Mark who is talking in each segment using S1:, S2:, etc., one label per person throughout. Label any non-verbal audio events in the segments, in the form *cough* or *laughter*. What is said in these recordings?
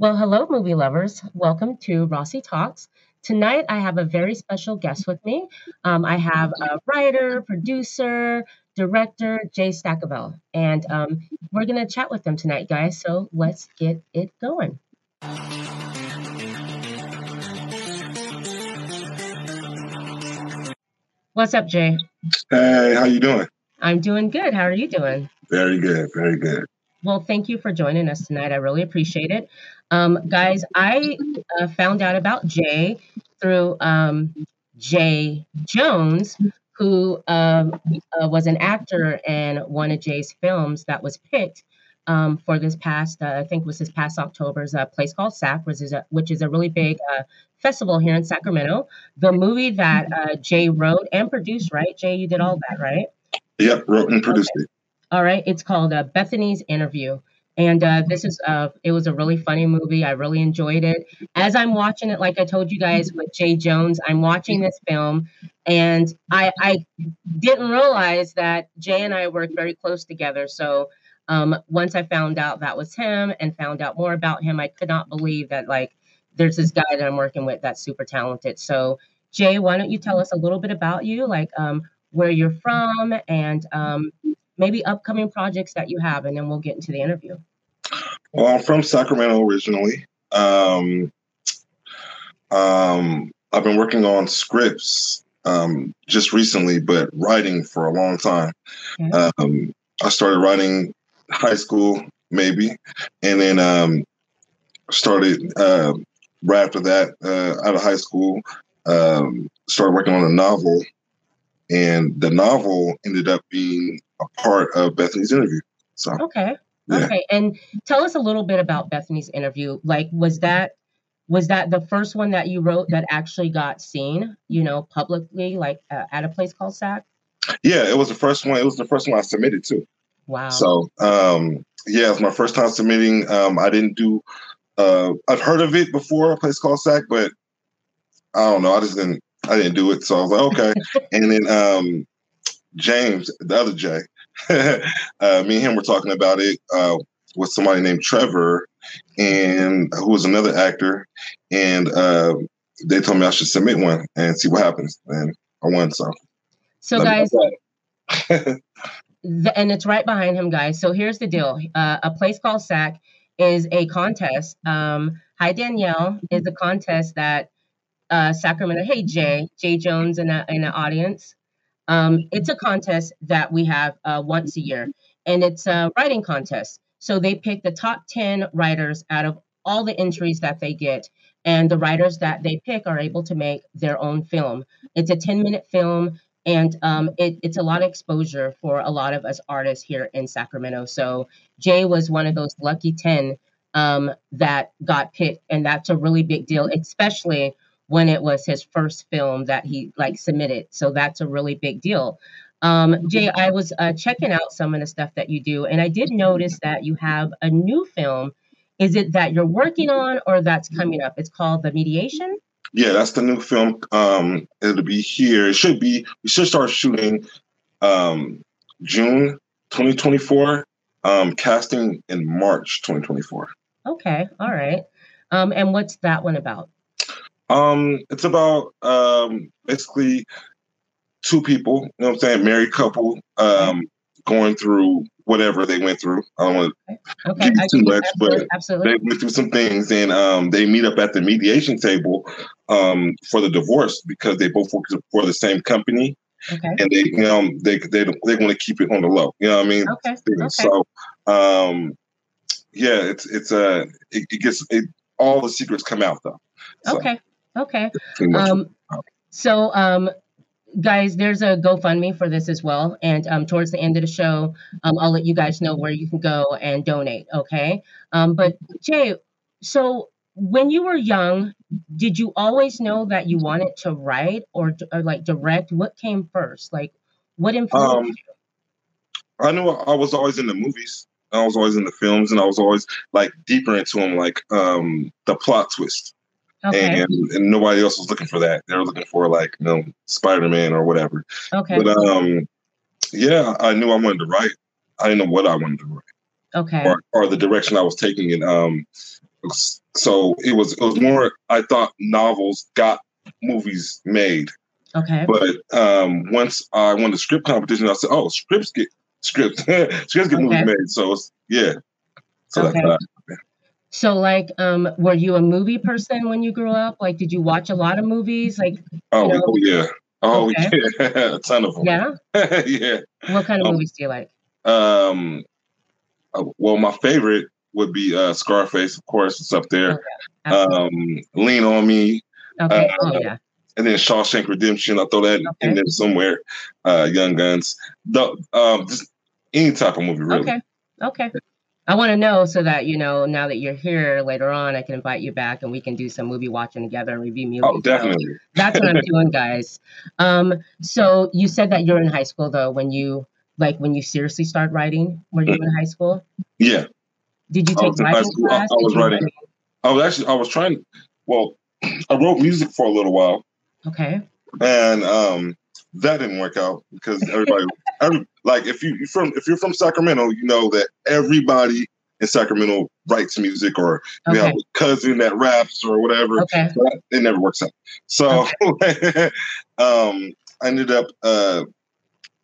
S1: Well, hello, movie lovers. Welcome to Rossi Talks. Tonight, I have a very special guest with me. Um, I have a writer, producer, director, Jay Stackavell, and um, we're going to chat with them tonight, guys. So let's get it going. What's up, Jay?
S2: Hey, how you doing?
S1: I'm doing good. How are you doing?
S2: Very good, very good.
S1: Well, thank you for joining us tonight. I really appreciate it. Um, guys, I uh, found out about Jay through um, Jay Jones, who um, uh, was an actor in one of Jay's films that was picked um, for this past, uh, I think was this past October's a place called SAC, which is a, which is a really big uh, festival here in Sacramento. The movie that uh, Jay wrote and produced, right? Jay, you did all that, right?
S2: Yep, wrote and produced
S1: Okay.
S2: it.
S1: All right. It's called uh, Bethany's Interview. And uh, this is uh, it was a really funny movie. I really enjoyed it. As I'm watching it, like I told you guys with Jay Jones, I'm watching this film, and I I didn't realize that Jay and I work very close together. So um, once I found out that was him and found out more about him, I could not believe that like there's this guy that I'm working with that's super talented. So Jay, why don't you tell us a little bit about you, like um, where you're from, and um, maybe upcoming projects that you have, and then we'll get into the interview.
S2: Well, I'm from Sacramento originally. Um, um, I've been working on scripts um, just recently, but writing for a long time.
S1: Okay.
S2: Um, I started writing high school, maybe, and then um, started uh, right after that uh, out of high school. Um, started working on a novel, and the novel ended up being a part of Bethany's interview. So,
S1: Okay.
S2: yeah.
S1: Okay. And tell us a little bit about Bethany's interview. Like, was that was that the first one that you wrote that actually got seen, you know, publicly, like uh, at a place called SAC?
S2: Yeah, it was the first one. It was the first one I submitted to.
S1: Wow.
S2: So, um, yeah, it was my first time submitting. Um, I didn't do. Uh, I've heard of it before, a place called SAC, but I don't know. I just didn't. I didn't do it. So I was like, okay. *laughs* and then um, James, the other Jay, *laughs* uh, me and him were talking about it uh, with somebody named Trevor, and who was another actor, and uh, they told me I should submit one and see what happens. And I won. So,
S1: so
S2: let
S1: guys,
S2: know *laughs* that.
S1: th- and it's right behind him, guys. So here's the deal: uh, a place called SAC is a contest. Um, Hi Danielle is a contest that uh, Sacramento. Hey Jay, Jay Jones in the in the audience. Um, it's a contest that we have uh, once a year, and it's a writing contest. So they pick the top ten writers out of all the entries that they get, and the writers that they pick are able to make their own film. It's a ten minute film and um, it, it's a lot of exposure for a lot of us artists here in Sacramento. So Jay was one of those lucky ten um, that got picked, and that's a really big deal, especially when it was his first film that he like submitted. So that's a really big deal. Um, Jay, I was uh, checking out some of the stuff that you do, and I did notice that you have a new film. Is it that you're working on, or that's coming up? It's called The Mediation.
S2: Yeah, that's the new film. Um, it'll be here. It should be. We should start shooting um, June 2024. Um, casting in March 2024.
S1: Okay, all right. Um, and what's that one about?
S2: Um, it's about um, basically two people. You know what I'm saying? Married couple um, going through whatever they went through. I don't want
S1: Okay,
S2: Give
S1: I
S2: too much,
S1: absolutely,
S2: but
S1: absolutely.
S2: they went through some things and um, they meet up at the mediation table um, for the divorce because they both work for the same company
S1: Okay,
S2: and they you know they they they want to keep it on the low. You know what I mean?
S1: okay, okay.
S2: So, um, yeah, it's it's a it, it gets it, all the secrets come out though. So,
S1: Okay, okay. Um, so, um, guys, there's a GoFundMe for this as well. And um, towards the end of the show, um, I'll let you guys know where you can go and donate. Okay. Um, but Jay, so when you were young, did you always know that you wanted to write or, or like direct? What came first? Like, what influenced
S2: Um,
S1: you?
S2: I knew I was always in the movies. I was always in the films, and I was always like deeper into them, like um, the plot twist.
S1: Okay.
S2: And, and nobody else was looking for that. They were looking for like you know Spider Man or whatever.
S1: Okay.
S2: But um, yeah, I knew I wanted to write. I didn't know what I wanted to write
S1: Okay.
S2: or, or the direction I was taking it. Um, so it was it was more. I thought novels got movies made.
S1: Okay.
S2: But um, once I won the script competition, I said, "Oh, scripts get scripts, *laughs* scripts get okay. movies made." So it's yeah. So
S1: okay. So like um were you a movie person when you grew up? Like did you watch a lot of movies? Like
S2: Oh, you know? oh yeah. Oh okay. yeah, *laughs* a ton of them.
S1: Yeah. *laughs*
S2: yeah.
S1: What kind of um, movies do you like?
S2: Um uh, well my favorite would be uh Scarface, of course, it's up there. Okay. Um Lean on Me.
S1: Okay. Uh, oh yeah.
S2: And then Shawshank Redemption, I'll throw that okay. in there somewhere. Uh Young Guns. The um just any type of movie really.
S1: Okay. Okay. I want to know so that you know now that you're here later on, I can invite you back and we can do some movie watching together and review movies.
S2: Oh, definitely. So
S1: that's what I'm doing, guys. Um, so you said that you're in high school though. When you like when you seriously start writing, were you in high school?
S2: Yeah.
S1: Did you take writing class?
S2: I, I was writing. Writing? I was actually I was trying. Well, I wrote music for a little while.
S1: Okay.
S2: And um, that didn't work out because everybody, like if you from if you're from Sacramento, you know that everybody in Sacramento writes music or okay. you have a cousin that raps or whatever.
S1: Okay.
S2: That, it never works out. So okay. *laughs* um, I ended up uh,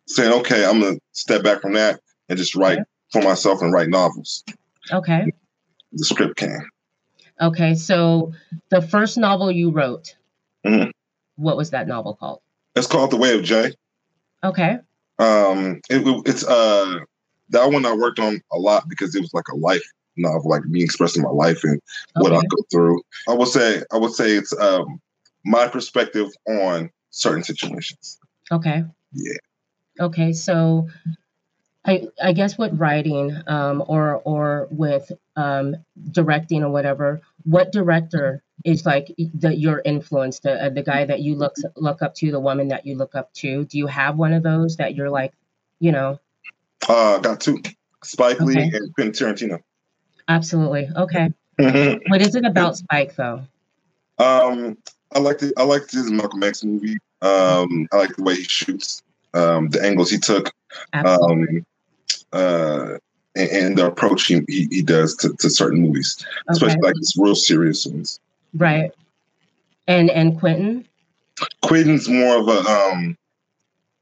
S2: saying, okay, I'm gonna step back from that and just write for myself and write novels.
S1: Okay.
S2: The script came.
S1: Okay, so the first novel you wrote,
S2: mm-hmm.
S1: what was that novel called?
S2: It's called The Way of Jay.
S1: Okay.
S2: Um, it, it's uh that one I worked on a lot because it was like a life novel, like me expressing my life and what I go through. I would say I would say it's um my perspective on certain situations.
S1: Okay.
S2: Yeah.
S1: Okay, so I I guess with writing um, or or with um, directing or whatever, what director is like the your influence, the uh, the guy that you look look up to, the woman that you look up to? Do you have one of those that you're like, you know?
S2: Uh, got two, Spike Lee okay. and Quentin Tarantino.
S1: Absolutely. Okay. what is it about Spike though?
S2: Um, I liked it. I liked his Malcolm X movie. Um, I like the way he shoots, um, the angles he took. Absolutely. Um, uh, and, and, the approach he, he, he does to, to, certain movies, okay. especially like these real serious ones.
S1: Right. And and Quentin.
S2: Quentin's more of a um,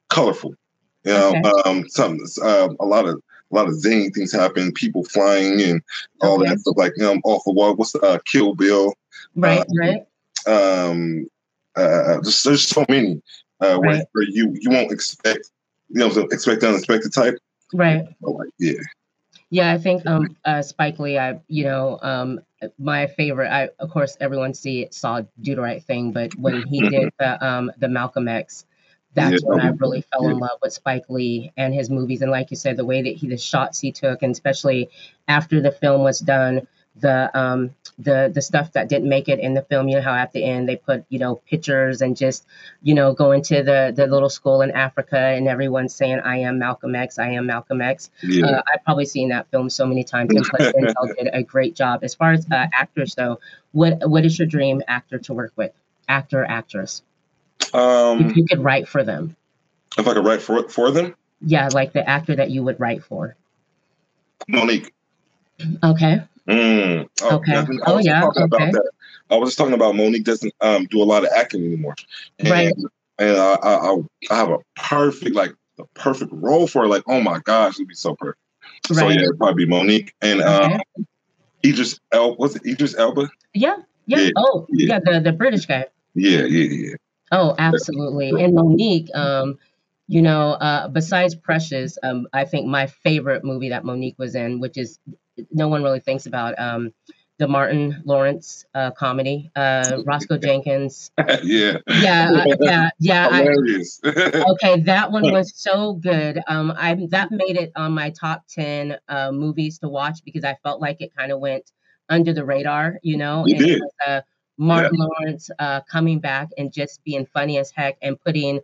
S2: colorful. You know, okay. um, something uh, a lot of a lot of zany things happen, people flying and all okay. that stuff. Like know, off the wall. What's uh, Kill Bill?
S1: Right. Um, right.
S2: Um, uh, just, there's so many uh, right. where, you you won't expect you know expect unexpected type.
S1: Right.
S2: like, yeah.
S1: Yeah, I think um, uh, Spike Lee. I you know um, my favorite. I of course everyone see it, saw Do the Right Thing, but when he did the um, the Malcolm X, that's yeah. when I really fell in love with Spike Lee and his movies. And like you said, the way that he the shots he took, and especially after the film was done, the um the the stuff that didn't make it in the film you know how at the end they put you know pictures and just you know going to the the little school in africa and everyone saying i am malcolm x i am malcolm x. Yeah. uh, i've probably seen that film so many times and *laughs* denzel did a great job. As far as uh, actors though what what is your dream actor to work with? Actor actress.
S2: Um
S1: if you could write for them.
S2: If i could write for for them?
S1: Yeah like the actor that you would write for.
S2: Mo'Nique.
S1: Okay
S2: Mm.
S1: Oh, okay. I oh yeah. Okay.
S2: I was just talking about Mo'Nique doesn't um, do a lot of acting anymore, and,
S1: right?
S2: And I, I, I have a perfect like the perfect role for her. Like, oh my gosh, it'd be so perfect. Right. So yeah, it'd probably be Mo'Nique and okay. um, Idris El. Was it Idris Elba?
S1: Yeah. Yeah. yeah. Oh, yeah. yeah. The the British guy.
S2: Yeah. Yeah. Yeah.
S1: Oh, absolutely. And Mo'Nique, um, you know, uh, besides Precious, um, I think my favorite movie that Mo'Nique was in, which is no one really thinks about um, the Martin Lawrence uh, comedy, uh, Roscoe Jenkins.
S2: yeah. *laughs*
S1: Yeah. Yeah. Yeah. I, *laughs* okay. That one was so good. Um, I that made it on my top 10 uh, movies to watch because I felt like it kind of went under the radar, you know?
S2: You and did. Was,
S1: uh, Martin yeah. Lawrence uh, coming back and just being funny as heck and putting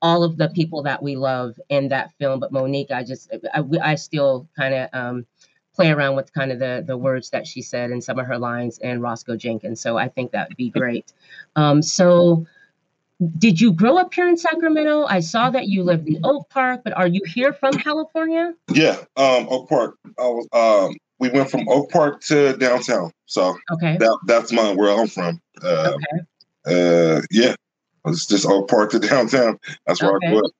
S1: all of the people that we love in that film. But Mo'Nique, I just, I, I still kind of, um, play around with kind of the the words that she said and some of her lines and Roscoe Jenkins. So I think that would be great. Um, so did you grow up here in Sacramento? I saw that you lived in Oak Park, but are you here from California?
S2: Yeah, um, Oak Park. I was um, we went from Oak Park to downtown. So
S1: Okay.
S2: that that's my where I'm from. Uh,
S1: Okay.
S2: uh, yeah, it's just Oak Park to *laughs* downtown. That's where I grew up.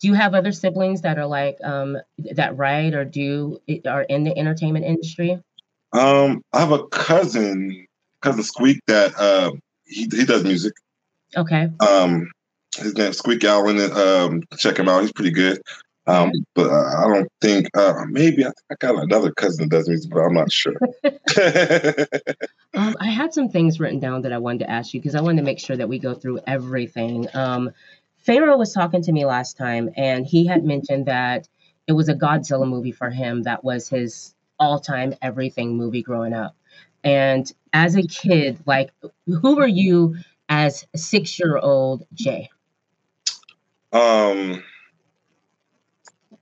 S1: Do you have other siblings that are like um that write or do are in the entertainment industry?
S2: Um, I have a cousin, cousin Squeak, that uh, he he does music.
S1: Okay.
S2: Um, his name's Squeak Allen. Um, check him out. He's pretty good. Um, but uh, I don't think uh, maybe I, I got another cousin that does music, but I'm not sure. *laughs* *laughs*
S1: Um, I had some things written down that I wanted to ask you because I wanted to make sure that we go through everything. Um, Pharaoh was talking to me last time, and he had mentioned that it was a Godzilla movie for him that was his all-time everything movie growing up. And as a kid, like, who were you as six-year-old Jay?
S2: um,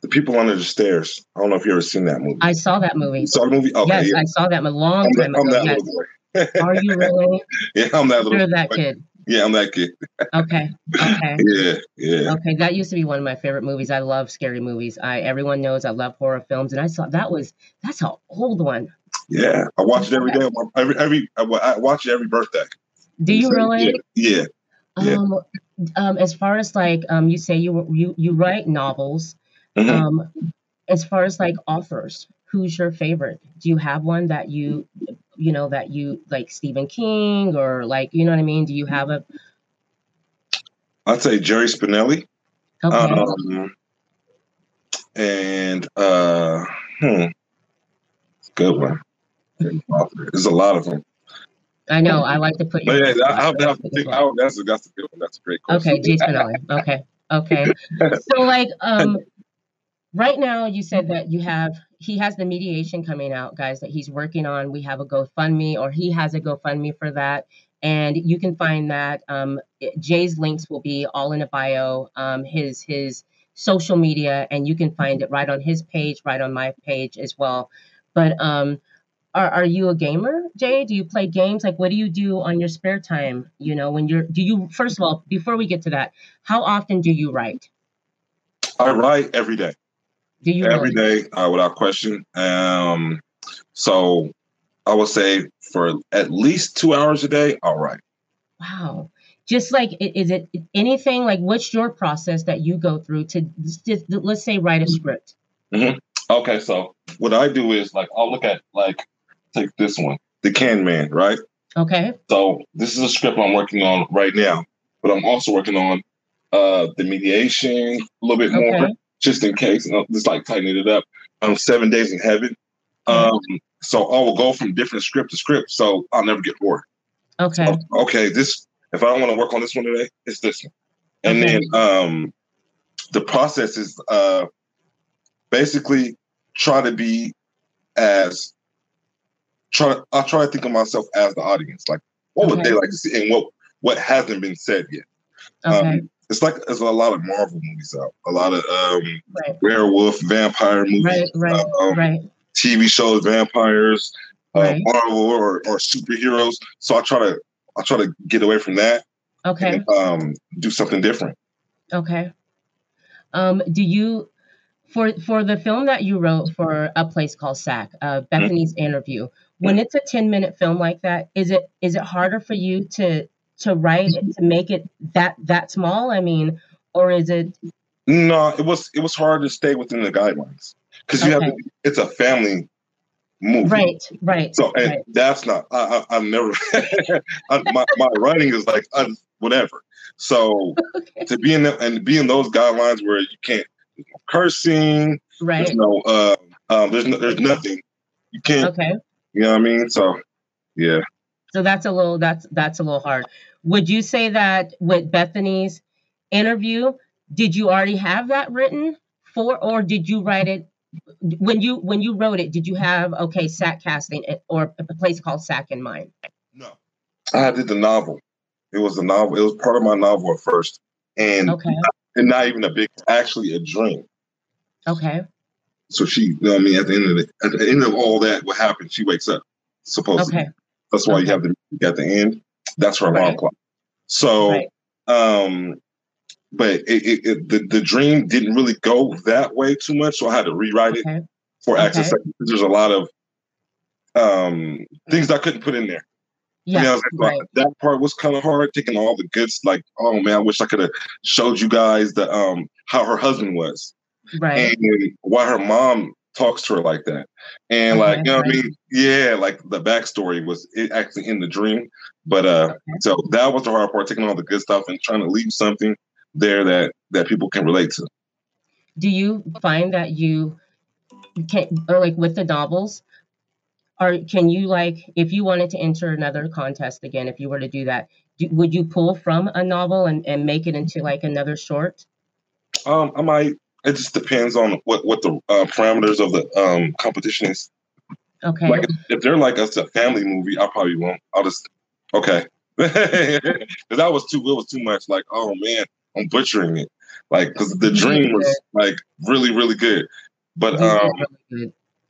S2: the people under the stairs. I don't know if you ever seen that movie.
S1: I saw that movie.
S2: You saw the movie? Okay,
S1: yes,
S2: yeah.
S1: I saw that a long
S2: I'm, that,
S1: time
S2: I'm
S1: ago.
S2: that
S1: Yes. Are you really? *laughs*
S2: Yeah, I'm that little.
S1: You're that
S2: boy.
S1: kid.
S2: Yeah, I'm that kid.
S1: Okay. Okay. *laughs*
S2: Yeah, yeah.
S1: Okay, that used to be one of my favorite movies. I love scary movies. I everyone knows I love horror films, and I saw that was that's an old one.
S2: Yeah, I watch it every day. *laughs* Every every I watch it every birthday.
S1: Do you
S2: So,
S1: really?
S2: Yeah, yeah.
S1: Um, um, as far as like um, you say you you you write novels.
S2: Mhm.
S1: Um, as far as like authors, who's your favorite? Do you have one that you you know that you like Stephen King or like you know what I mean? Do you have a
S2: I'd say Jerry Spinelli.
S1: okay?
S2: Um, and uh, hmm, good one. There's a lot of them.
S1: I know I like to put.
S2: But yeah, I, I
S1: spot,
S2: have to
S1: as
S2: think. I, that's a that's a good one. That's a great question.
S1: Okay, Jerry Spinelli. Okay, okay. *laughs* So like, um, right now you said that you have he has the mediation coming out, guys, that he's working on. We have a GoFundMe, or he has a GoFundMe for that, and you can find that. Um, Jay's links will be all in a bio. Um, his his social media, and you can find it right on his page, right on my page as well. But um, are, are you a gamer, Jay? Do you play games? Like, what do you do on your spare time? You know, when you're, do you, first of all, before we get to that, how often do you write?
S2: I write every day.
S1: Do you
S2: every
S1: really?
S2: day uh, without question. Um, so I would say for at least two hours a day, I'll.
S1: Wow. Just like, is it anything like what's your process that you go through to just, let's say, write a script?
S2: Okay, so what I do is like I'll look at like take this one, The Can Man, right?
S1: Okay.
S2: So this is a script I'm working on right now, but I'm also working on uh the mediation a little bit more,
S1: Okay.
S2: Just in case, and I'm just like tightening it up. Um, Seven Days in Heaven. Um, so I will go from different script to script, so I'll never get bored.
S1: Okay.
S2: okay, this if I don't want to work on this one today, it's this one. And
S1: Okay.
S2: then um the process is uh basically try to be as try I try to think of myself as the audience. Like what would they like to see and what what hasn't been said yet.
S1: Okay.
S2: Um it's like there's a lot of Marvel movies out, a lot of um
S1: right.
S2: werewolf, vampire movies,
S1: Right. Right.
S2: um,
S1: right.
S2: TV shows, vampires, uh. Marvel or, or superheroes. So I try to I try to get away from that
S1: Okay.
S2: and um, do something different.
S1: Okay. Um, do you for for the film that you wrote for a place called Sac, uh, Bethany's interview? When it's a ten minute film like that, is it is it harder for you to to write it to make it that that small? I mean, or is it
S2: No, it was it was hard to stay within the guidelines because you have to, it's a family movie.
S1: right? Right.
S2: So and
S1: right.
S2: that's not I, I, I've never *laughs* I, my my writing is like uh, whatever. So
S1: Okay. *laughs*
S2: to be in the, and be in those guidelines where you can't no cursing,
S1: Right.
S2: there's no uh, um, there's no, there's nothing you can't
S1: Okay.
S2: you know what I mean. So yeah.
S1: So that's a little that's that's a little hard. Would you say that with Bethany's interview, did you already have that written for, or did you write it when you when you wrote it? Did you have okay sack casting or a place called Sack in mind?
S2: No. I did the novel. It was a novel. It was part of my novel at first. And
S1: Okay,
S2: and not even a big actually a dream.
S1: okay,
S2: So she, you know what I mean, at the end of it, at the end of all that, what happened, she wakes up. Supposedly.
S1: okay,
S2: That's why you have the music at the end. That's her alarm
S1: Right.
S2: clock. So
S1: right,
S2: um but it, it, it the, the dream didn't really go that way too much. So I had to rewrite it
S1: okay,
S2: for access. There's a lot of um, things I couldn't put in there.
S1: Yeah,
S2: yeah, right. that part was kind of hard. Taking all the goods, like, oh man, I wish I could have showed you guys the um how her husband was,
S1: right,
S2: and why her mom talks to her like that, and okay, like you know what I mean? Yeah, like the backstory was it actually in the dream, but uh, okay. so that was the hard part, taking all the good stuff and trying to leave something there that that people can relate to.
S1: Do you find that you can, or like with the novels? Or can you like, if you wanted to enter another contest again, if you were to do that, do, would you pull from a novel and, and make it into like another short?
S2: Um, I might. It just depends on what what the uh, parameters of the um competition is.
S1: Okay.
S2: Like if, they're like a family movie, I probably won't. I'll just okay. *laughs* Because that was too. It was too much. Like, oh man, I'm butchering it. Like, because the dream was like really, really good. But um,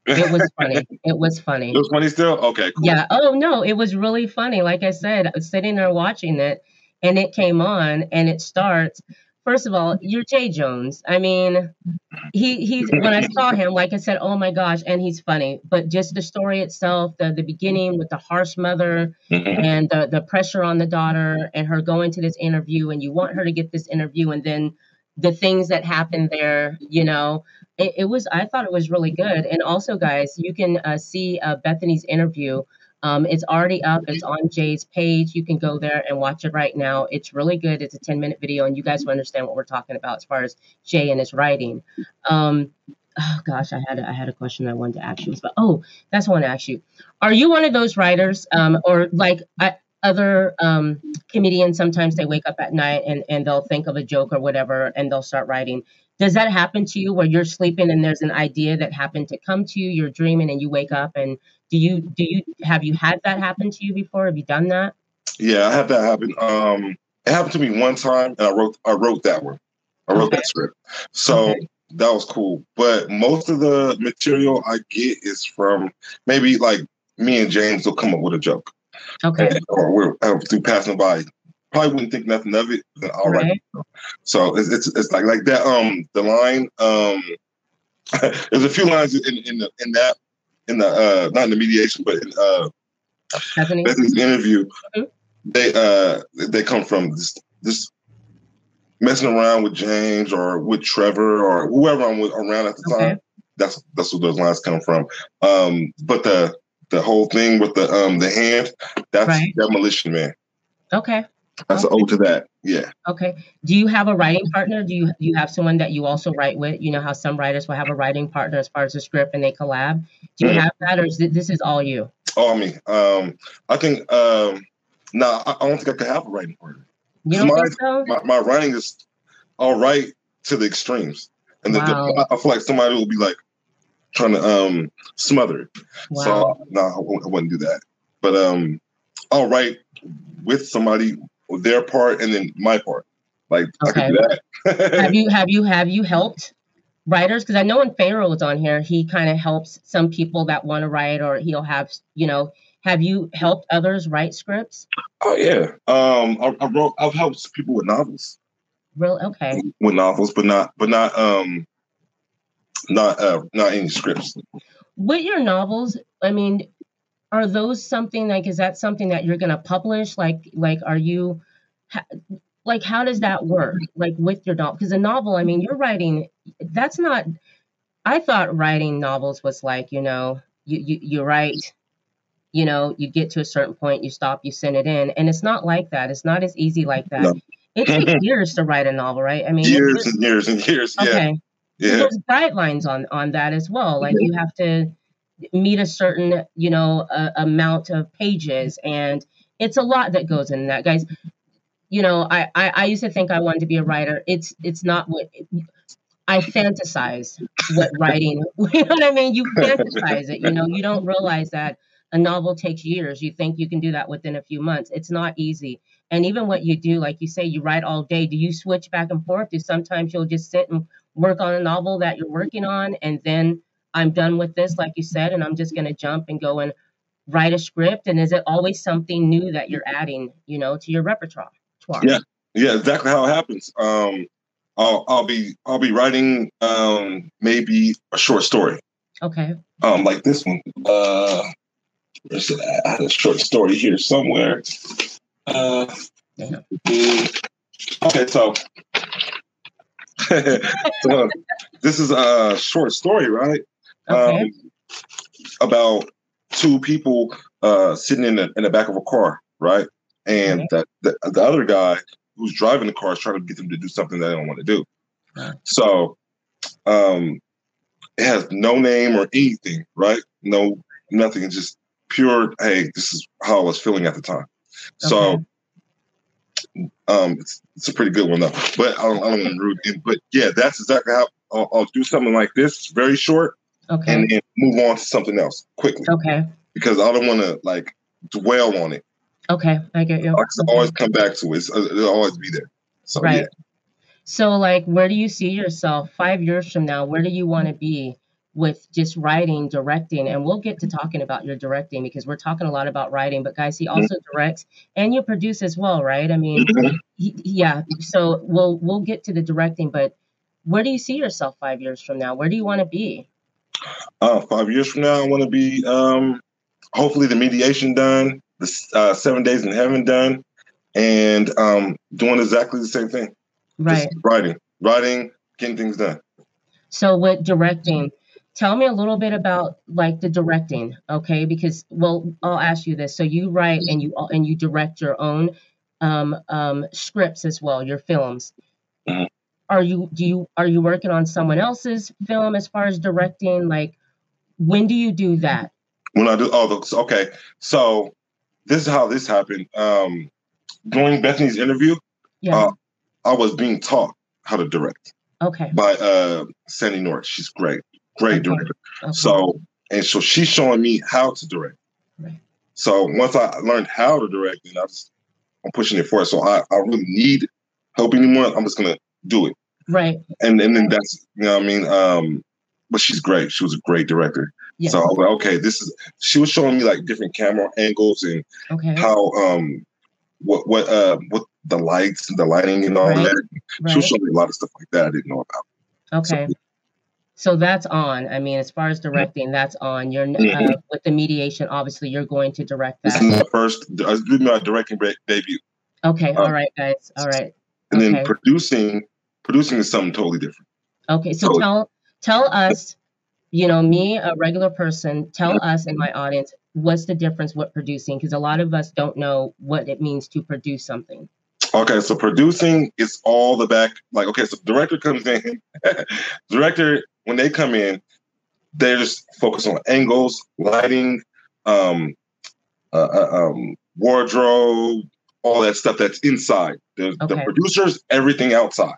S1: it was funny. It was funny. *laughs*
S2: It was funny still? Okay,
S1: cool. Yeah. Oh no, it was really funny. Like I said, I was sitting there watching it and it came on and it starts. First of all, you're Jay Jones. I mean, he he's when I saw him, like I said, oh my gosh, and he's funny. But just the story itself, the the beginning with the harsh mother mm-hmm. and the the pressure on the daughter and her going to this interview and you want her to get this interview and then the things that happen there, you know, it, it, was, I thought it was really good. And also, guys, you can uh, see uh, Bethany's interview. Um, it's already up. It's on Jay's page. You can go there and watch it right now. It's really good. It's a 10 minute video, and you guys will understand what we're talking about as far as Jay and his writing. Um, oh gosh, I had a, I had a question I wanted to ask you. But oh, that's one to ask you. Are you one of those writers, um, or like I, other um, comedians sometimes they wake up at night and, and they'll think of a joke or whatever and they'll start writing does that happen to you where you're sleeping and there's an idea that happened to come to you you're dreaming and you wake up and do you do you have you had that happen to you before have you done that
S2: yeah i had that happen um it happened to me one time and i wrote i wrote that one i wrote okay. that script so okay. that was cool but most of the material i get is from maybe like me and james will come up with a joke
S1: Okay. And,
S2: or we're uh, through passing by. Probably wouldn't think nothing of it. All right. right. So it's, it's it's like like that. Um, the line. Um, *laughs* there's a few lines in in the in that in the uh not in the mediation, but in uh Bethany. Bethany's interview. Mm-hmm. They uh they come from this this messing around with James or with Trevor or whoever I'm with around at the okay. time. That's that's where those lines come from. Um, but the the whole thing with the um the hand, that's right. demolition man.
S1: Okay.
S2: That's
S1: okay.
S2: an to that. Yeah.
S1: Okay. Do you have a writing partner? Do you do you have someone that you also write with? You know how some writers will have a writing partner as far as the script and they collab. Do you mm-hmm. have that, or is it, this is all you?
S2: All me. Um, I think. Um, no, I, I don't think I could have a writing partner.
S1: You don't my, think so?
S2: My, my writing is all right to the extremes, and wow. the, the, I feel like somebody will be like, trying to um smother it. Wow. So no, I, I wouldn't do that. But um, I'll write with somebody their part and then my part. Like okay. I can do
S1: that. *laughs* have you have you have you helped writers? Because I know when Pharaoh was on here, he kind of helps some people that want to write, or he'll have you know. Have you helped others write scripts?
S2: Oh yeah, um, I, I wrote. I've helped people with novels.
S1: Real okay.
S2: With novels, but not, but not um not uh, not any scripts.
S1: With your novels, I mean, are those something like is that something that you're going to publish? Like like are you like how does that work? Like with your novel? Because a novel, I mean, you're writing. That's not. I thought writing novels was like you know you you, you write you know, you get to a certain point, you stop, you send it in. And it's not like that. It's not as easy like that. No. It takes *laughs* years to write a novel, right? I mean,
S2: years and years and years. Okay.
S1: Yeah. There's guidelines on on that as well. Like you have to meet a certain, you know, uh, amount of pages, and it's a lot that goes in that, guys. You know, I, I I used to think I wanted to be a writer. It's it's not what I fantasize what writing. *laughs* You know what I mean? You fantasize it. You know, you don't realize that a novel takes years. You think you can do that within a few months. It's not easy. And even what you do, like you say, you write all day. Do you switch back and forth? Do sometimes you'll just sit and work on a novel that you're working on and then I'm done with this, like you said, and I'm just going to jump and go and write a script? And is it always something new that you're adding, you know, to your repertoire?
S2: Yeah, yeah, exactly how it happens. Um, I'll, I'll be I'll be writing um, maybe a short story.
S1: Okay.
S2: Um, like this one. Uh, I had a short story here somewhere. Uh, okay, so, *laughs* so this is a short story, right? Okay. Um, about two people uh, sitting in the in the back of a car, right? And okay. that the, the other guy who's driving the car is trying to get them to do something they don't want to do. Right. So, um, it has no name or anything, right? No, nothing. It's just pure. Hey, this is how I was feeling at the time. So, um, it's, it's a pretty good one though. But I don't, I don't want to rude it. But yeah, that's exactly how I'll, I'll do something like this, very short,
S1: okay,
S2: and then move on to something else quickly.
S1: Okay.
S2: Because I don't want to like dwell on it.
S1: Okay, I get you.
S2: I
S1: okay.
S2: always come back to it. It's, it'll always be there. So,
S1: right.
S2: Yeah.
S1: So, like, where do you see yourself five years from now? Where do you want to be with just writing, directing? And we'll get to talking about your directing because we're talking a lot about writing. But guys, he mm-hmm. also mm-hmm. directs and you produce as well, right? I mean, mm-hmm. he, yeah. So we'll we'll get to the directing, but where do you see yourself five years from now? Where do you want to be?
S2: Uh, five years from now, I want to be um, hopefully the mediation done, the uh, seven days in heaven done, and um, doing exactly the same thing.
S1: Right.
S2: Just writing, writing, getting things done.
S1: So with directing, tell me a little bit about like the directing, okay? Because well, I'll ask you this. So you write and you and you direct your own um, um, scripts as well, your films. Mm-hmm. Are you do you are you working on someone else's film as far as directing? Like, when do you do that?
S2: When I do, oh, okay. So this is how this happened. Um, during Bethany's interview,
S1: yeah.
S2: Uh, I was being taught how to direct.
S1: Okay.
S2: By uh Sandy North. She's great. Great okay. director. Okay. So and so she's showing me how to direct. Right. So once I learned how to direct, and I just I'm pushing it forward. So I, I really need help anymore. I'm just gonna do it.
S1: Right.
S2: And and then that's you know what I mean. Um, but she's great. She was a great director. Yeah. So I was like, okay, this is. She was showing me like different camera angles and
S1: okay.
S2: how um what what uh what the lights, and the lighting, and all right. that. Right. She'll show me a lot of stuff like that I didn't know
S1: about. Okay. So, so that's on. I mean, as far as directing, that's on. You're uh, mm-hmm. with the mediation. Obviously, you're going to direct that.
S2: This is my first. I was doing my directing debut.
S1: Okay. Uh, all right, guys. All right.
S2: And
S1: okay.
S2: then producing. Producing is something totally different.
S1: Okay. So, so tell tell us. You know, me, a regular person, tell us in my audience what's the difference with producing because a lot of us don't know what it means to produce something.
S2: Okay, so producing is all the back. Like, okay, so director comes in. *laughs* director, when they come in, they just focus on angles, lighting, um, uh, uh, um, wardrobe, all that stuff that's inside. The, okay. the producers, everything outside.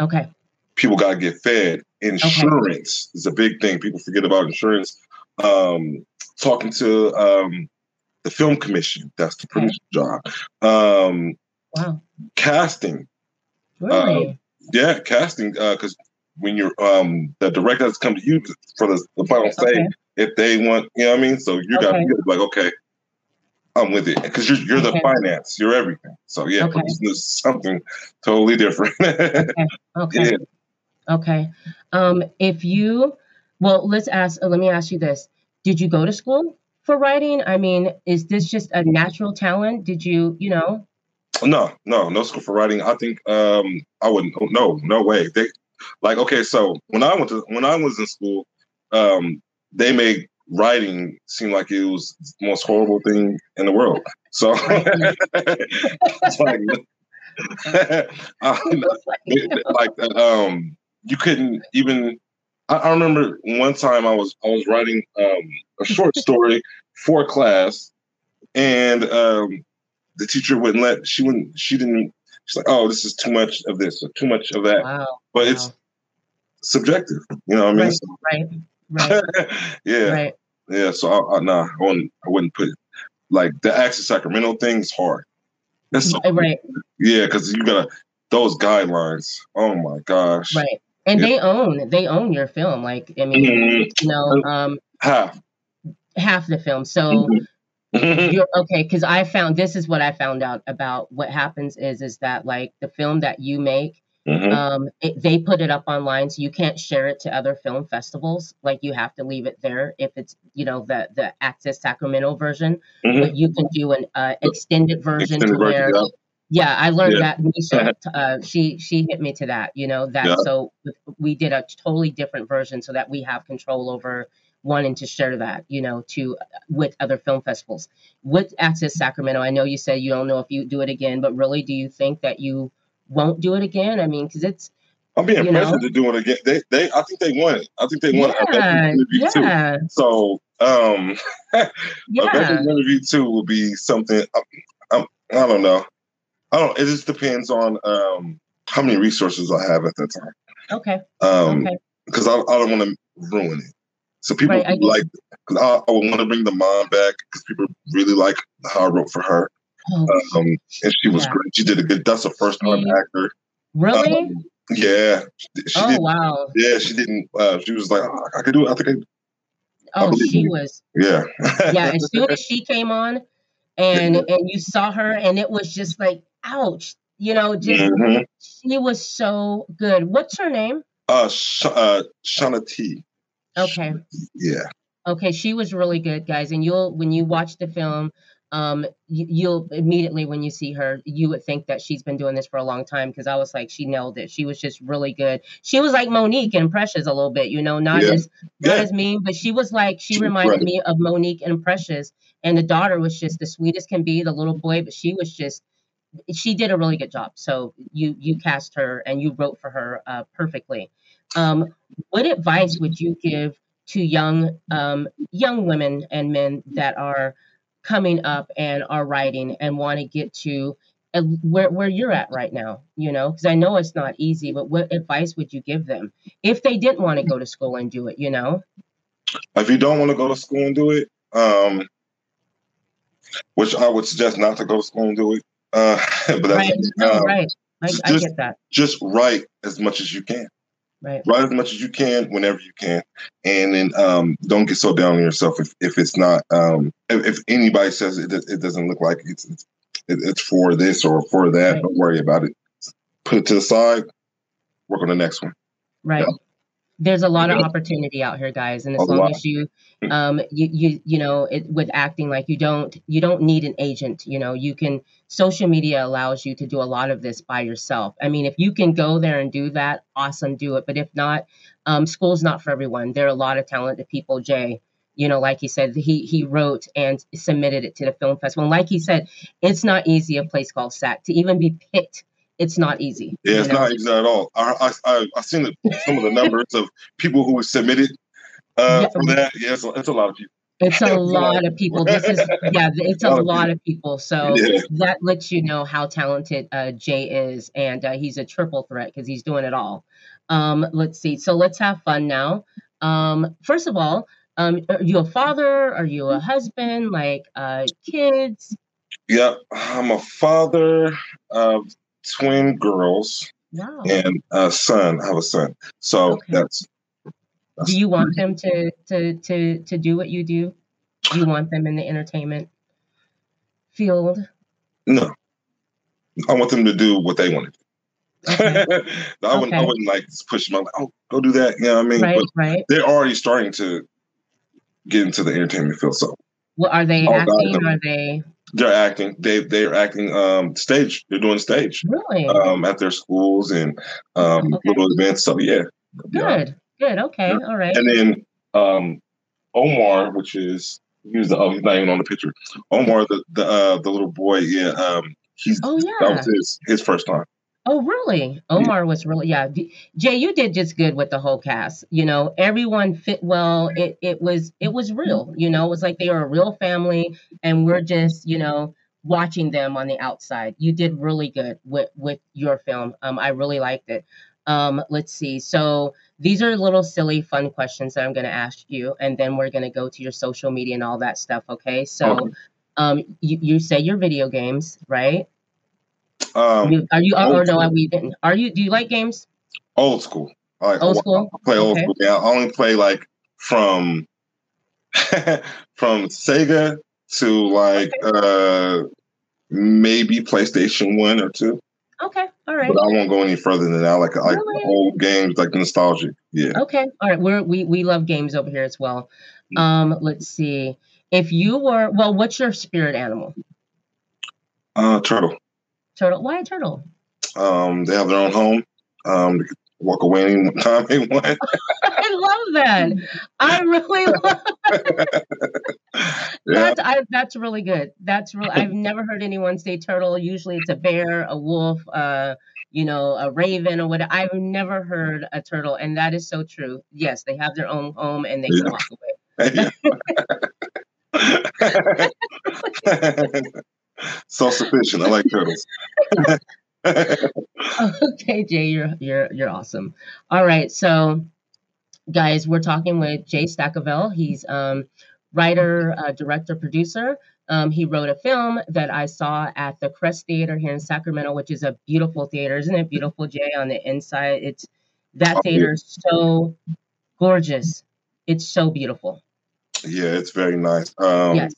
S1: Okay.
S2: People got to get fed. Insurance okay. is a big thing. People forget about insurance. Um, talking to um, the film commission. That's the producer job. Um,
S1: wow.
S2: Casting.
S1: Really?
S2: Uh, yeah, casting. Because uh, when you're um, the director has come to you for the, the final say if they want, you know what I mean. So you got to be like, okay, I'm with it because you're you're okay. the finance, you're everything. So yeah, okay. something totally different. *laughs*
S1: okay. Okay. Yeah. Okay. Um, if you, well, let's ask. Uh, let me ask you this: Did you go to school for writing? I mean, is this just a natural talent? Did you, you know?
S2: No, no, no school for writing. I think um, I wouldn't. No, no way. They like okay. So when I went to when I was in school, um, they made writing seemed like it was the most horrible thing in the world. So *laughs* it's like, *laughs* um, like um, you couldn't even. I, I, remember one time I was I was writing um, a short story for class, and um, the teacher wouldn't let she wouldn't she didn't she's like oh this is too much of this or too much of that
S1: wow.
S2: but wow. it's subjective you know what i mean
S1: right so, right, right. *laughs*
S2: yeah right. Yeah so I, I nah I wouldn't I wouldn't put like the Access Sacramento thing is hard
S1: that's so right
S2: yeah because you gotta those guidelines oh my gosh
S1: right and yeah. they own they own your film like i mean mm-hmm. you know um
S2: half
S1: half the film so mm-hmm. You're, okay, because I found this is what I found out about what happens is is that like the film that you make, Mm-hmm. Um, it, they put it up online, so you can't share it to other film festivals. Like you have to leave it there if it's you know the the Access Sacramento version. Mm-hmm. But you can do an uh, extended version extended to where. Version, yeah. yeah, I learned yeah. that. Misha, uh, she she hit me to that. You know that. Yeah. So we did a totally different version so that we have control over wanting to share that, you know, to with other film festivals. With Access Sacramento, I know you said you don't know if you do it again, but really, do you think that you won't do it again? I mean, because it's
S2: I'm being pressured to do it again. They, they, I think they won it. I think they won yeah, it. Yeah. Too. So, um, *laughs* yeah. interview two will be something. I, I, I don't know. I don't. It just depends on um how many resources I have at that time.
S1: Okay.
S2: Um, because I, I don't want to ruin it. So people right, like, cause I, I want to bring the mom back because people really like how I wrote for her. Oh, um, and she was yeah. great. She did a good. That's a first time actor.
S1: Really?
S2: Um, yeah.
S1: She oh wow.
S2: Yeah, she didn't. Uh, she was like, oh, I could do it. I think I.
S1: Oh, she was.
S2: Yeah.
S1: yeah. As soon as she came on, and and you saw her, and it was just like, ouch. You know, just mm-hmm. she was so good. What's her name?
S2: Uh, Sh- uh Shauna T.
S1: Okay.
S2: Yeah.
S1: Okay, she was really good, guys. And you'll when you watch the film, um, you, will immediately when you see her, you would think that she's been doing this for a long time because I was like, she nailed it. She was just really good. She was like Mo'Nique and Precious a little bit, you know, not yeah. as not yeah. as mean, but she was like she reminded me of Mo'Nique and Precious. And the daughter was just the sweetest can be, the little boy, but she was just she did a really good job. So you you cast her and you wrote for her uh, perfectly. Um, what advice would you give to young um, young women and men that are coming up and are writing and want to get to uh, where where you're at right now? You know, because I know it's not easy, but what advice would you give them if they didn't want to go to school and do it? You know,
S2: if you don't want to go to school and do it, um, which I would suggest not to go to school and do it. Uh, *laughs* but that's
S1: right. Um, right. I, just, I get that.
S2: Just write as much as you can.
S1: Right.
S2: Write as much as you can whenever you can, and then um, don't get so down on yourself if, if it's not. Um, if, if anybody says it, it doesn't look like it's it's, it's for this or for that, right. don't worry about it. Put it to the side. Work on the next one.
S1: Right. Yeah there's a lot of opportunity out here guys and as long lot. as you um you you you know it, with acting like you don't you don't need an agent you know. You can social media allows you to do a lot of this by yourself. I mean if you can go there and do that awesome do it. But if not um school's not for everyone. There are a lot of talented people. Jay you know like he said he he wrote and submitted it to the film festival. And like he said it's not easy a place called sac to even be picked it's not easy.
S2: Yeah, it's know? not easy at all. I I I seen the, some of the numbers of people who submitted uh, yeah. for that. Yeah, it's a, it's a lot of people.
S1: It's a *laughs* lot of people. This is yeah, it's a, *laughs* lot of people. So yeah. that lets you know how talented uh, Jay is, and uh, he's a triple threat because he's doing it all. Um, let's see. So let's have fun now. Um, first of all, um, are you a father? Are you a husband? Like uh, kids?
S2: Yeah, I'm a father of twin girls
S1: wow.
S2: and a son. I have a son. So okay. that's,
S1: that's. Do you want them to to to to do what you do? Do you want them in the entertainment field?
S2: No, I want them to do what they want to do. Okay. *laughs* I wouldn't. Okay. I wouldn't like push them. Like, oh, go do that. You know what I mean?
S1: Right. But right.
S2: They're already starting to get into the entertainment field. So,
S1: well, are they acting? Are they?
S2: They're acting. They they're acting um stage. They're doing stage.
S1: Really?
S2: Um, at their schools and um okay. little events. So yeah.
S1: Good. Good. Okay. Yeah. All right.
S2: And then um Omar, which is he was the oh he's not even on the picture. Omar, the the uh, the little boy. Yeah. Um, he's
S1: oh yeah.
S2: That was his his first time.
S1: Oh, really? Omar was really, yeah. Jay, you did just good with the whole cast. You know, everyone fit well. It it was it was real. You know, it was like they were a real family, and we're just you know watching them on the outside. You did really good with with your film. Um, I really liked it. Um, let's see. So these are little silly fun questions that I'm going to ask you, and then we're going to go to your social media and all that stuff. Okay. So, um, you you say your video games, right?
S2: Um,
S1: you, are you or no? Are we didn't? Are you? Do you like games?
S2: Old school.
S1: I like, old school.
S2: I play old okay. school. Yeah, I only play like from *laughs* from Sega to like okay. uh maybe PlayStation one or two.
S1: Okay, all right.
S2: But I won't go any further than that. I like like
S1: Really?
S2: old games, like nostalgic. Yeah.
S1: Okay, all right. We're we we love games over here as well. Um, let's see. If you were well, what's your spirit animal?
S2: Uh, turtle.
S1: Turtle. Why a turtle?
S2: Um, they have their own home. Um, walk away anytime they want. *laughs*
S1: I love that. I really love
S2: yeah.
S1: that's I, that's really good. That's real. I've never heard anyone say turtle. Usually it's a bear, a wolf, uh, you know, a raven or whatever. I've never heard a turtle, and that is so true. Yes, they have their own home and they can walk away. *laughs* *laughs*
S2: Self sufficient. I like turtles. *laughs*
S1: okay, Jay, you're you're you're awesome. All right, so guys, we're talking with Jay Staccavel. He's um, writer, uh, director, producer. Um, he wrote a film that I saw at the Crest Theater here in Sacramento, which is a beautiful theater, isn't it? Beautiful, Jay. On the inside, it's that
S2: Oh,
S1: theater is so gorgeous. It's so beautiful.
S2: yeah, it's very nice. Um,
S1: yes.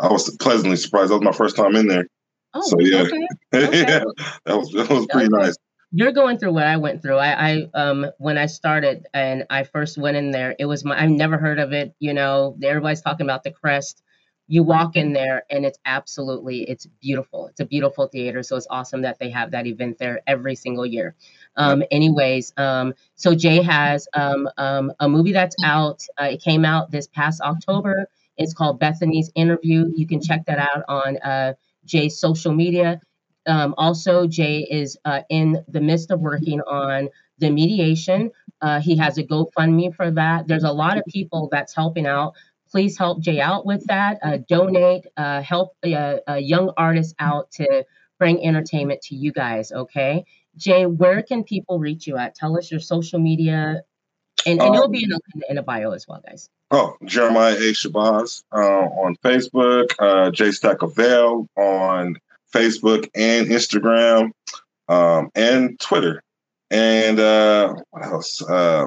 S2: I was pleasantly surprised. That was my first time in there.
S1: Oh,
S2: so, yeah.
S1: okay. *laughs* Okay.
S2: yeah, that was that was pretty
S1: Okay.
S2: nice.
S1: you're going through what I went through. I, I um when I started and I first went in there, it was my I've never heard of it. You know, everybody's talking about the crest. You walk in there and it's absolutely it's beautiful. It's a beautiful theater, so it's awesome that they have that event there every single year. Um, anyways, um, so Jay has um, um, a movie that's out. Uh, it came out this past October. It's called Bethany's Interview. You can check that out on uh, Jay's social media. Um, also, Jay is uh, in the midst of working on the mediation. Uh, he has a GoFundMe for that. There's a lot of people that's helping out. Please help Jay out with that. Uh, donate, uh, help a uh, young artist out to bring entertainment to you guys. Okay, Jay, where can people reach you at? Tell us your social media, and, and it'll be in a, in a bio as well, guys.
S2: Oh, Jeremiah A. Shabazz uh, on Facebook, uh, J of Vale on Facebook and Instagram, um, and Twitter. And uh, what else? Uh,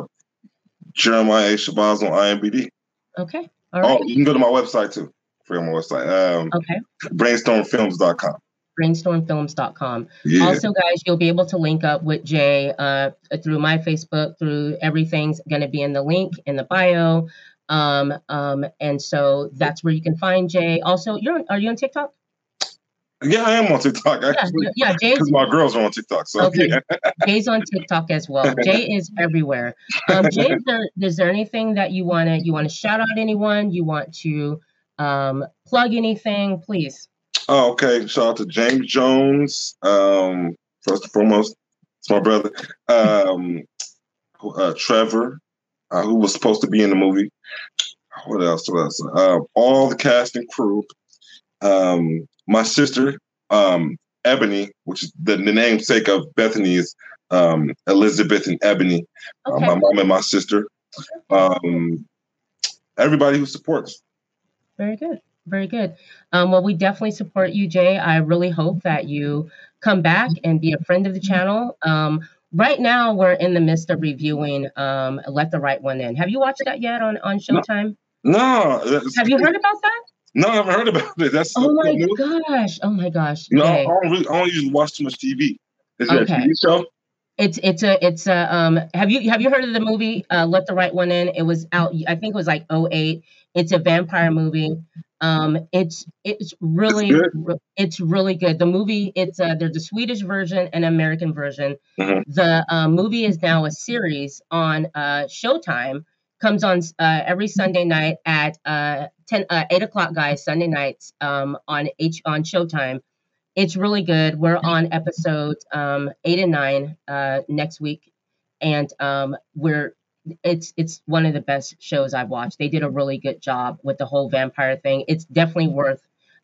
S2: Jeremiah A. Shabazz on IMBD.
S1: Okay, all right.
S2: Oh, you can go to my website too. For my website, um,
S1: Okay,
S2: brainstormfilms.com.
S1: brainstormfilms.com.
S2: Yeah.
S1: Also, guys, you'll be able to link up with Jay uh, through my Facebook, through everything's going to be in the link in the bio. Um, um, and so that's where you can find Jay. Also, you're are you on TikTok?
S2: yeah, I am on TikTok
S1: Yeah,
S2: actually.
S1: yeah. Jay's
S2: Because my girls are on TikTok. So
S1: Okay.
S2: yeah. *laughs*
S1: Jay's on TikTok as well. Jay is everywhere. Um, Jay, is there, is there anything that you want to you want to shout out anyone? You want to um, plug anything? Please.
S2: Oh, okay. Shout out to James Jones. Um, first and foremost, it's my brother. Um, uh, Trevor, uh, who was supposed to be in the movie. What else? What else? Uh, all the cast and crew. Um, my sister, um, Ebony, which is the, the namesake of Bethany's um, Elizabeth and Ebony. Uh,
S1: Okay.
S2: my mom and my sister. Um, everybody who supports.
S1: Very good. Very good. Um, well, we definitely support you, Jay. I really hope that you come back and be a friend of the channel. Um, right now, we're in the midst of reviewing um, Let the Right One In. Have you watched that yet on, on Showtime?
S2: No, that's-
S1: Have you heard about that?
S2: No, I haven't heard about it. That's
S1: Oh my
S2: new.
S1: gosh. Oh my gosh.
S2: No,
S1: Jay.
S2: I don't, really, I don't usually watch too much TV. Is it
S1: Okay.
S2: a TV show?
S1: It's it's a it's a um have you have you heard of the movie uh Let the Right One In? It was out I think it was like 08. It's a vampire movie. Um it's it's really
S2: It's
S1: re- it's really good. The movie it's uh there's a Swedish version and American version.
S2: Mhm.
S1: The uh, movie is now a series on uh Showtime. Comes on uh, every Sunday night at uh 10 uh, 8 o'clock guys Sunday nights um on H on Showtime. It's really good. We're on episode um, eight and nine uh, next week, and um, we're it's it's one of the best shows I've watched. They did a really good job with the whole vampire thing. It's definitely worth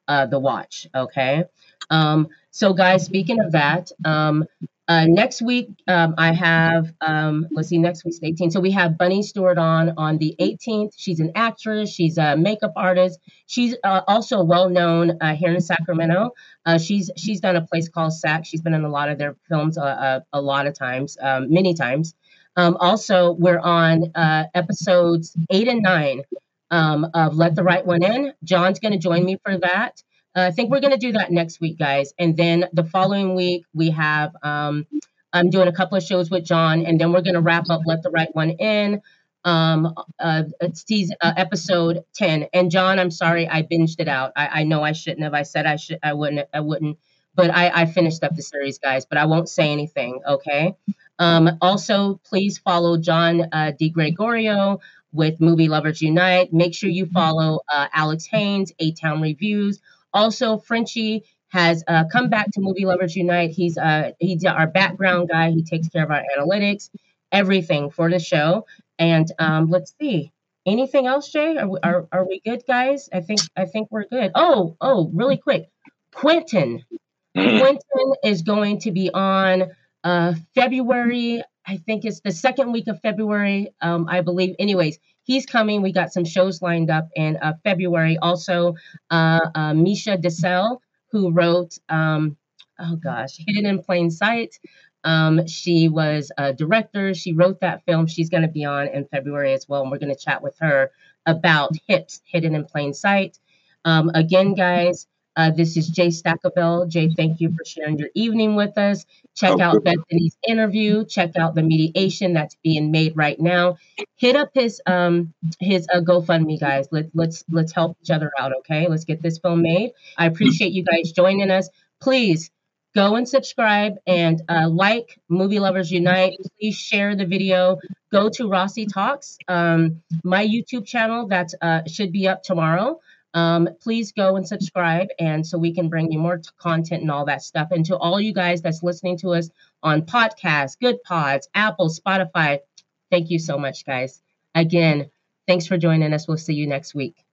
S1: uh, the watch. Okay, um, so guys, speaking of that, um, uh, next week um, I have um, let's see, next week's 18th. So we have Bunny Stewart on on the 18th. She's an actress. She's a makeup artist. She's uh, also well known uh, here in Sacramento. Uh, she's she's done a place called Sac. She's been in a lot of their films uh, uh, a lot of times, um, many times. Um, also, we're on uh, episodes eight and nine um, of Let the Right One In. John's going to join me for that. Uh, I think we're going to do that next week, guys. And then the following week, we have, um, I'm doing a couple of shows with John, and then we're going to wrap up Let the Right One In, um, uh, uh, episode 10. And John, I'm sorry, I binged it out. I, I know I shouldn't have. I said I should, I wouldn't, I wouldn't, but I, I finished up the series, guys, but I won't say anything, okay? Um, also, please follow John uh, DeGregorio with Movie Lovers Unite. Make sure you follow uh, Alex Haynes, A Town Reviews. Also, Frenchie has uh, come back to Movie Lovers Unite. He's uh, he's our background guy. He takes care of our analytics, everything for the show. And um, let's see, anything else, Jay? Are we, are, are we good, guys? I think I think we're good. Oh oh, really quick, Quentin. Mm-hmm. Quentin is going to be on uh, February. I think it's the second week of February, um, I believe. Anyways, he's coming. We got some shows lined up in uh, February. Also, uh, uh, Misha DeSalle, who wrote, um, oh gosh, Hidden in Plain Sight. Um, she was a director. She wrote that film. She's going to be on in February as well. And we're going to chat with her about Hips, Hidden in Plain Sight. Um, again, guys, uh, this is Jay Stackabell. Jay, thank you for sharing your evening with us. Check oh, out Bethany's interview. Check out the mediation that's being made right now. Hit up his um his uh, GoFundMe, guys. Let let's let's help each other out. Okay, let's get this film made. I appreciate you guys joining us. Please go and subscribe and uh, like Movie Lovers Unite. Please share the video. Go to Rossi Talks, um, my YouTube channel that uh, should be up tomorrow um, please go and subscribe and so we can bring you more t- content and all that stuff. And to all you guys that's listening to us on podcasts Goodpods apple spotify thank you so much guys. Again thanks for joining us. We'll see you next week